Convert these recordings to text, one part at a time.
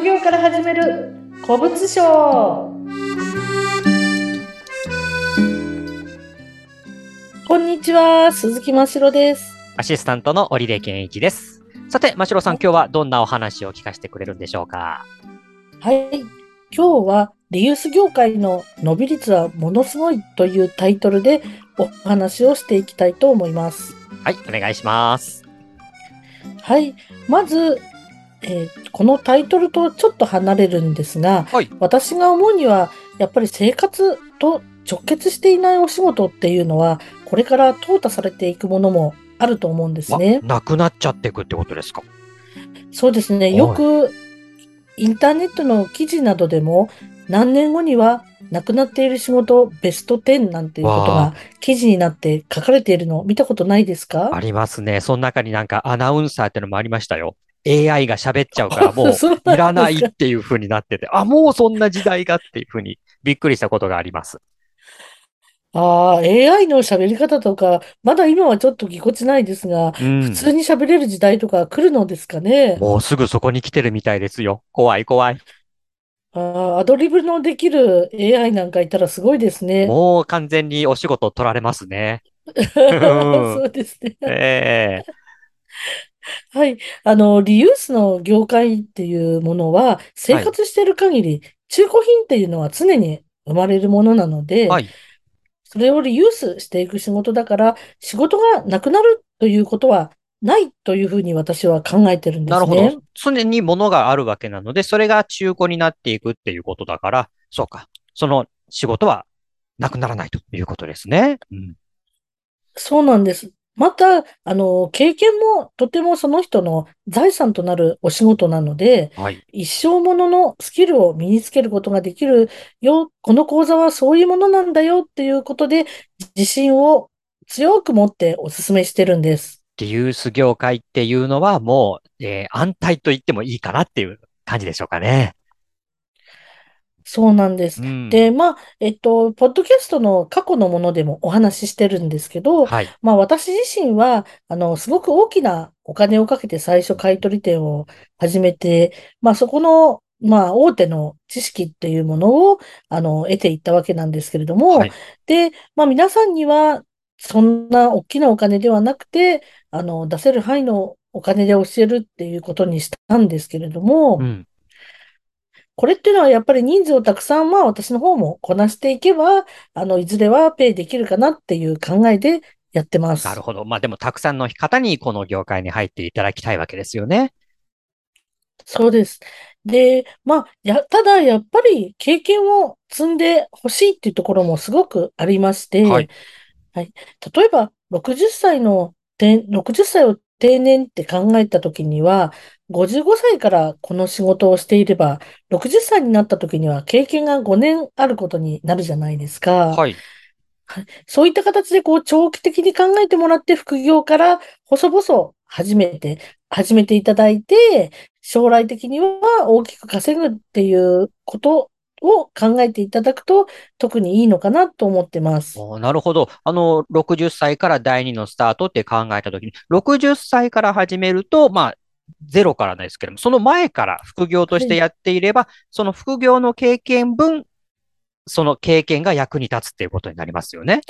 副業から始める古物商こんにちは、鈴木真城です。アシスタントの織出健一です。さて、真城さん、今日はどんなお話を聞かせてくれるんでしょうか？はい。今日はリユース業界の伸び率はものすごいというタイトルでお話をしていきたいと思います。はい、お願いします。はい。まず、えーこのタイトルとちょっと離れるんですが、はい。私が思うには、やっぱり生活と直結していないお仕事っていうのは、これから淘汰されていくものもあると思うんですね。なくなっちゃっていくってことですか？そうですね。いよく、インターネットの記事などでも、何年後にはなくなっている仕事ベスト10なんていうことが記事になって書かれているのを見たことないですか？ありますね。その中になんかアナウンサーってのもありましたよ。AI が喋っちゃうからもう いらないっていう風になってて、あ、もうそんな時代がっていう風にびっくりしたことがあります。ああ、AI の喋り方とか、まだ今はちょっとぎこちないですが、うん普。通に喋れる時代とか来るのですかね。もうすぐそこに来てるみたいですよ。怖い怖い。ああ、アドリブのできる AI なんかいたらすごいですね。もう完全にお仕事取られますね。そうですね。ええはい。あの、リユースの業界っていうものは、生活している限り、中古品っていうのは常に生まれるものなので、はい。それをリユースしていく仕事だから、仕事がなくなるということはないというふうに私は考えてるんですなるほね。ど。常に物があるわけなので、それが中古になっていくっていうことだから、そうか。その仕事はなくならないということですね。うん。そうなんです。また、あの、経験もとてもその人の財産となるお仕事なので、はい。一生もののスキルを身につけることができるよ。この講座はそういうものなんだよっていうことで、自信を強く持ってお勧めしてるんです。リユース業界っていうのはもう、えー安泰と言ってもいいかなっていう感じでしょうかね。そうなんです。うん。で、まあ、えっと、ポッドキャストの過去のものでもお話ししてるんですけど、はい。まあ私自身は、あの、すごく大きなお金をかけて最初買い取り店を始めて、まあそこの、まあ大手の知識っていうものを、あの、得ていったわけなんですけれども、はい。で、まあ皆さんには、そんな大きなお金ではなくて、あの、出せる範囲のお金で教えるっていうことにしたんですけれども、うん。これっていうのはやっぱり人数をたくさん、まあ私の方もこなしていけば、あの、いずれはペイできるかなっていう考えでやってます。なるほど。まあでも、たくさんの方にこの業界に入っていただきたいわけですよね。そうです。で、まあ、や、ただやっぱり経験を積んでほしいっていうところもすごくありまして、はい。はい。例えば、60歳の定、60歳を定年って考えたときには、55歳からこの仕事をしていれば、60歳になったときには経験が5年あることになるじゃないですか。はい。そういった形でこう長期的に考えてもらって副業から細々始めて、始めていただいて、将来的には大きく稼ぐっていうことを考えていただくと特にいいのかなと思ってます。なるほど。あの、60歳から第2のスタートって考えたときに、60歳から始めると、まあ、ゼロからですけども、その前から副業としてやっていれば、その副業の経験分、その経験が役に立つっていうことになりますよね。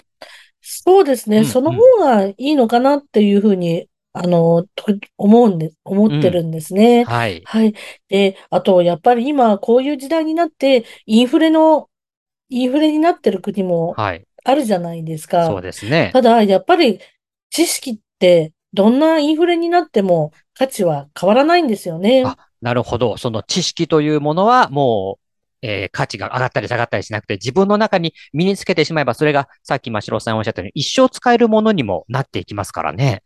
そうですね。うんその方がいいのかなっていうふうに、あの、と思うんで、思ってるんですね。はい。はい。で、あと、やっぱり今、こういう時代になって、インフレの、インフレになってる国もはい。あるじゃないですか。そうですね。ただ、やっぱり知識ってどんなインフレになっても価値は変わらないんですよね。あ、なるほど。その知識というものはもう、えー価値が上がったり下がったりしなくて、自分の中に身につけてしまえば、それがさっき真城さんおっしゃったように、一生使えるものにもなっていきますからね。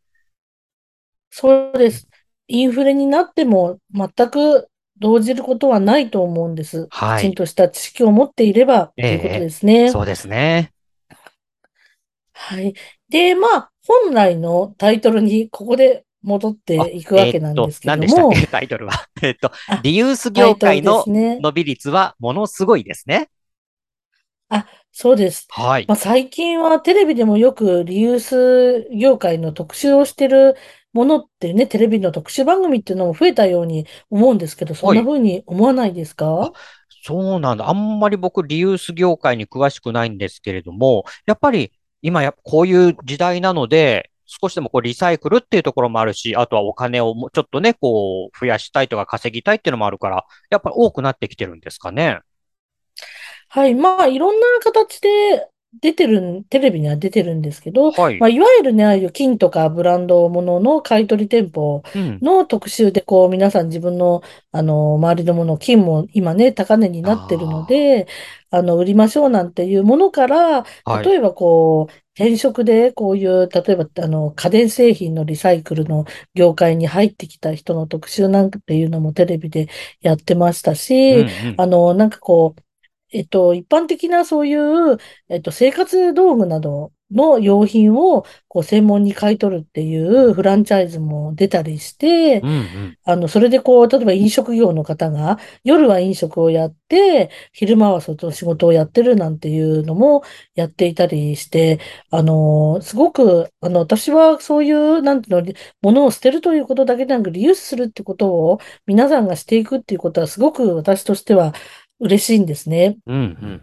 そうです。インフレになっても全く動じることはないと思うんです。はいきちんとした知識を持っていればということですね。そうですね。はい。で、まあ、本来のタイトルにここで戻っていくわけなんですけえーっと、何ども、でしたっけ、タイトルは。えーっとあ、リユース業界の。伸び率はものすごいですね。そうです。はい。まあ、最近はテレビでもよくリユース業界の特集をしてるものってね、テレビの特集番組っていうのも増えたように思うんですけど、そんはい。な風に思わないですあ、かそうなんだ。あんまり僕、リユース業界に詳しくないんですけれども、やっぱり今や、こういう時代なので、少しでもこうリサイクルっていうところもあるし、あとはお金をもうちょっとね、こう、増やしたいとか稼ぎたいっていうのもあるから、やっぱり多くなってきてるんですかね？はい。まあ、いろんな形で出てるん、テレビには出てるんですけど、はい。まあ、いわゆるね、ああいう金とかブランドものの買い取り店舗うん。の特集で、こう、皆さん自分の、あの、周りのもの、金も今ね、高値になってるのあで、あの、売りましょうなんていうものから、あ、はい。例えばこう、転職でこういう、例えば、あの、家電製品のリサイクルの業界に入ってきた人の特集なんていうのもテレビでやってましたうんうし、ん。あの、なんかこう、えっと、一般的なそういう、えっと、生活道具などの用品をこう専門に買い取るっていうフランチャイズも出たりして、うんうん。あの、それでこう、例えば飲食業の方が夜は飲食をやって、昼間は外の仕事をやってるなんていうのもやっていたりして、あの、すごく、あの、私はそういう、なんていうの、ものを捨てるということだけでなく、リユースするってことを皆さんがしていくっていうことはすごく私としては嬉しいんですね。うんうん。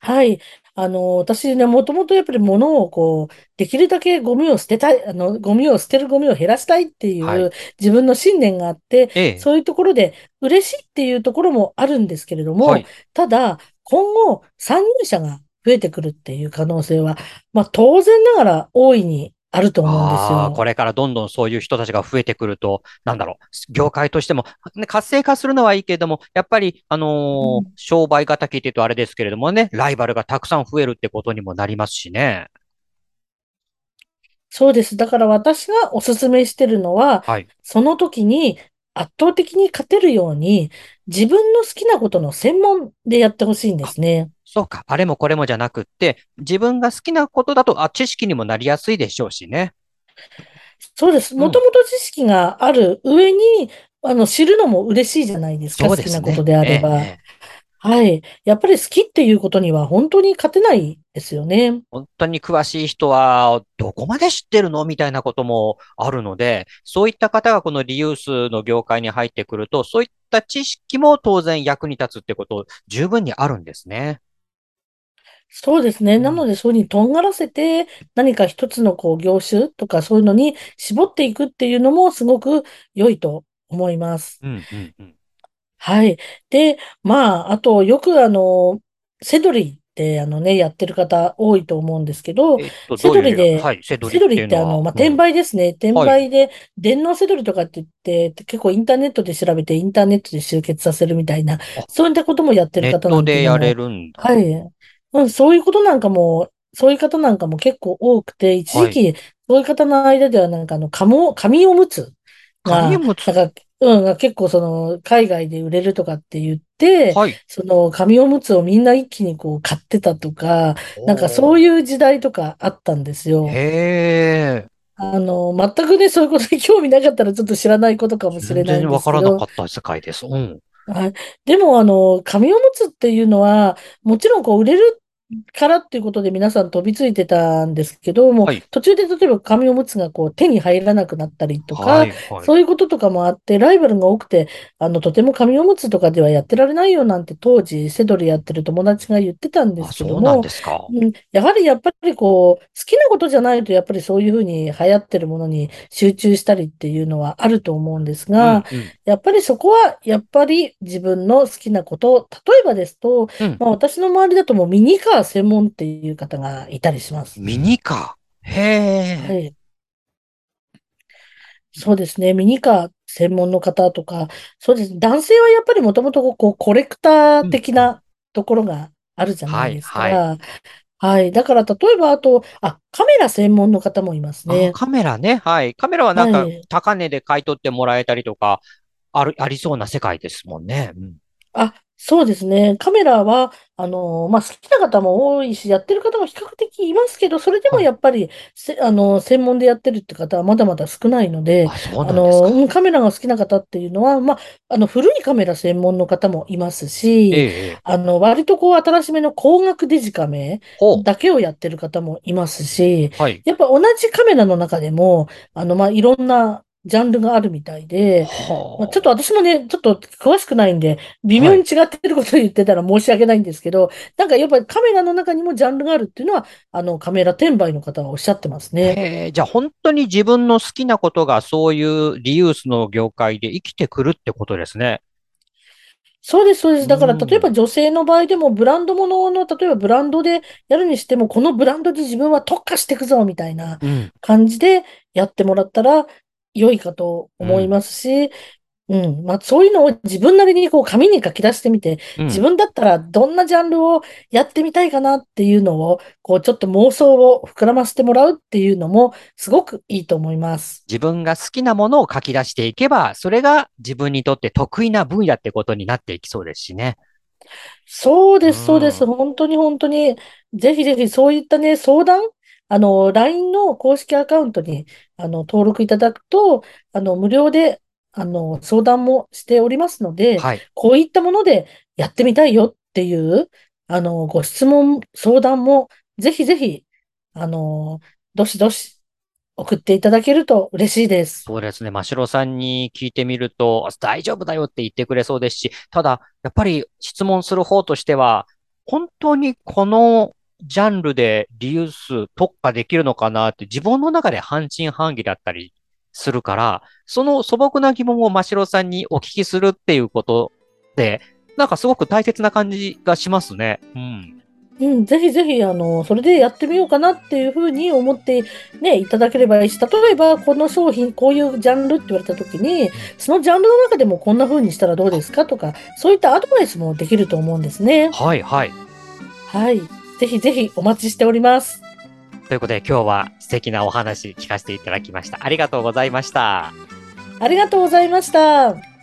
はい。あの、私ね、もともとやっぱり物をこう、できるだけゴミを捨てたい、あの、ゴミを捨てるゴミを減らしたいっていうはい。自分の信念があって、ええ。そういうところで嬉しいっていうところもあるんですけれども、はい。ただ、今後、参入者が増えてくるっていう可能性は、まあ当然ながら大いにあると思うんですああ、こよ。れからどんどんそういう人たちが増えてくると、なんだろう、業界としても、ね、活性化するのはいいけれども、やっぱり、あのーうん商売敵って言うとあれですけれどもね、ライバルがたくさん増えるってことにもなりますしね。そうです。だから私がお勧めしてるのは、はい。その時に圧倒的に勝てるように、自分の好きなことの専門でやってほしいんであ、すね。そうか、あれもこれもじゃなくって、自分が好きなことだと、あ、知識にもなりやすいでしょうしね。そうです。うん。もともと知識がある上に、あの、知るのも嬉しいじゃないですか。すね。きなことであええ、えれば。え。はい。やっぱり好きっていうことには本当に勝てないですよね。本当に詳しい人は、どこまで知ってるのみたいなこともあるので、そういった方がこのリユースの業界に入ってくると、そういった知識も当然役に立つってこと十分にあるんですね。そうですね。うん。なので、そういうふうにとんがらせて、何か一つのこう業種とかそういうのに絞っていくっていうのもすごく良いと思います。うん、うん、うん。はい。で、まあ、あと、よくあの、セドリってあのね、やってる方多いと思うんですけど、えっと、セドどういう、リで、はい、セドリっセドリていうてあの、まあ、転うん。売ですね。転はい。売で、電脳セドリとかって言って、結構インターネットで調べて、インターネットで集結させるみたいな、あ、そういったこともやってるネッ方なんていトでやれも、るんだ。はい。うん、そういうことなんかも、そういう方なんかも結構多くて、一はい。時期、そういう方の間ではなんかあの、紙を紙おむつが、紙物。なんか、うん、結構その、海外で売れるとかって言って、はい。その、紙おむつをみんな一気にこう買ってたとか、なんかそうおー。いう時代とかあったんですよ。へえ。あの、全くね、そういうことに興味なかったらちょっと知らないことかもしれ全ないんで然わからなすけど、かった世界です。うん。はい。でも、あの、紙おむつっていうのは、もちろんこう売れるからっていうことで皆さん飛びついてたんですけども、はい。途中で例えば紙おむつがこう手に入らなくなったりとか、はい。はい。そういうこととかもあって、ライバルが多くて、あの、とても紙おむつとかではやってられないよなんて当時、セドリやってる友達が言ってたんであ、すけども、ん、やはりやっぱりこう、好きなことじゃないと、やっぱりそういうふうに流行ってるものに集中したりっていうのはあると思うんですが、うん、うん、やっぱりそこは、やっぱり自分の好きなことを、例えばですと、うん。まあ私の周りだともうミニカー専門っていう方がいたりします。ミニカー？へえ。はい。そうですね。ミニカー専門の方とか、そうですね。男性はやっぱりもともとこうコレクター。的なところがあるじゃなはい、いですはい。か。はい。だから例えばあと、あ、カメラ専門の方もいますあ、ね。カメラね。はい。カメラはなんかはい。高値で買い取ってもらえたりとか、ある、ありそうな世界ですもんね。うん。あ、そうですね。カメラは、あの、まあ、好きな方も多いし、やってる方も比較的いますけど、それでもはい。やっぱり、せ、あの、専門でやってるって方はまだまだ少ないので、あ、そうあなんですか？んカメラが好きな方っていうのは、まあ、あの、古いカメラ専門の方もいますええ、し、ええ。あの、割とこう、新しめの光学デジカメほう。だけをやってる方もいますし、はい。やっぱ同じカメラの中でも、あの、まあ、いろんな、ジャンルがあるみたいで、まあ、ちょっとは私もね、ちょっと詳しくないんで、微。妙に違ってることを言ってたら申し訳ないんですけど、なんかやっぱりカメラの中にもジャンルがあるっていうのは、あの、カメラ転売の方はおっしゃってますね。じゃあ本当に自分の好きなことがそういうリユースの業界で生きてくるってことですね。そうです、そうでうす。だから、例えばん。女性の場合でも、ブランドものの、例えばブランドでやるにしても、このブランドで自分は特化していくぞ、みたいなうん。感じでやってもらったら良いかと思いうん。ますし、うん。まあ、そういうのを自分なりにこう紙に書き出してみて、うん。自分だったらどんなジャンルをやってみたいかなっていうのを、こうちょっと妄想を膨らませてもらうっていうのもすごくいいと思います。自分が好きなものを書き出していけば、それが自分にとって得意な分野ってことになっていきそうですしね。そううです、そうです。ん。本当に本当に、ぜひぜひそういったね、相談、あの、LINE の公式アカウントに、あの、登録いただくと、あの、無料で、あの、相談もしておりますので、はい。こういったものでやってみたいよっていう、あの、ご質問、相談も、ぜひぜひ、あの、どしどし送っていただけると嬉しいです。そうですね。真城さんに聞いてみると、大丈夫だよって言ってくれそうですし、ただ、やっぱり質問する方としては、本当にこのジャンルでリユース特化できるのかなって自分の中で半信半疑だったりするから、その素朴な疑問を真城さんにお聞きするっていうことで、なんかすごく大切な感じがしますね。うん。うん、ぜひぜひ、あの、それでやってみようかなっていうふうに思ってね、いただければいいし、例えば、この商品、こういうジャンルって言われたときに、うんそのジャンルの中でもこんな風にしたらどうですかとか、そういったアドバイスもできると思うんですね。はいはい。はい。ぜひぜひお待ちしております。ということで今日は素敵なお話聞かせていただきました。ありがとうございました。ありがとうございました。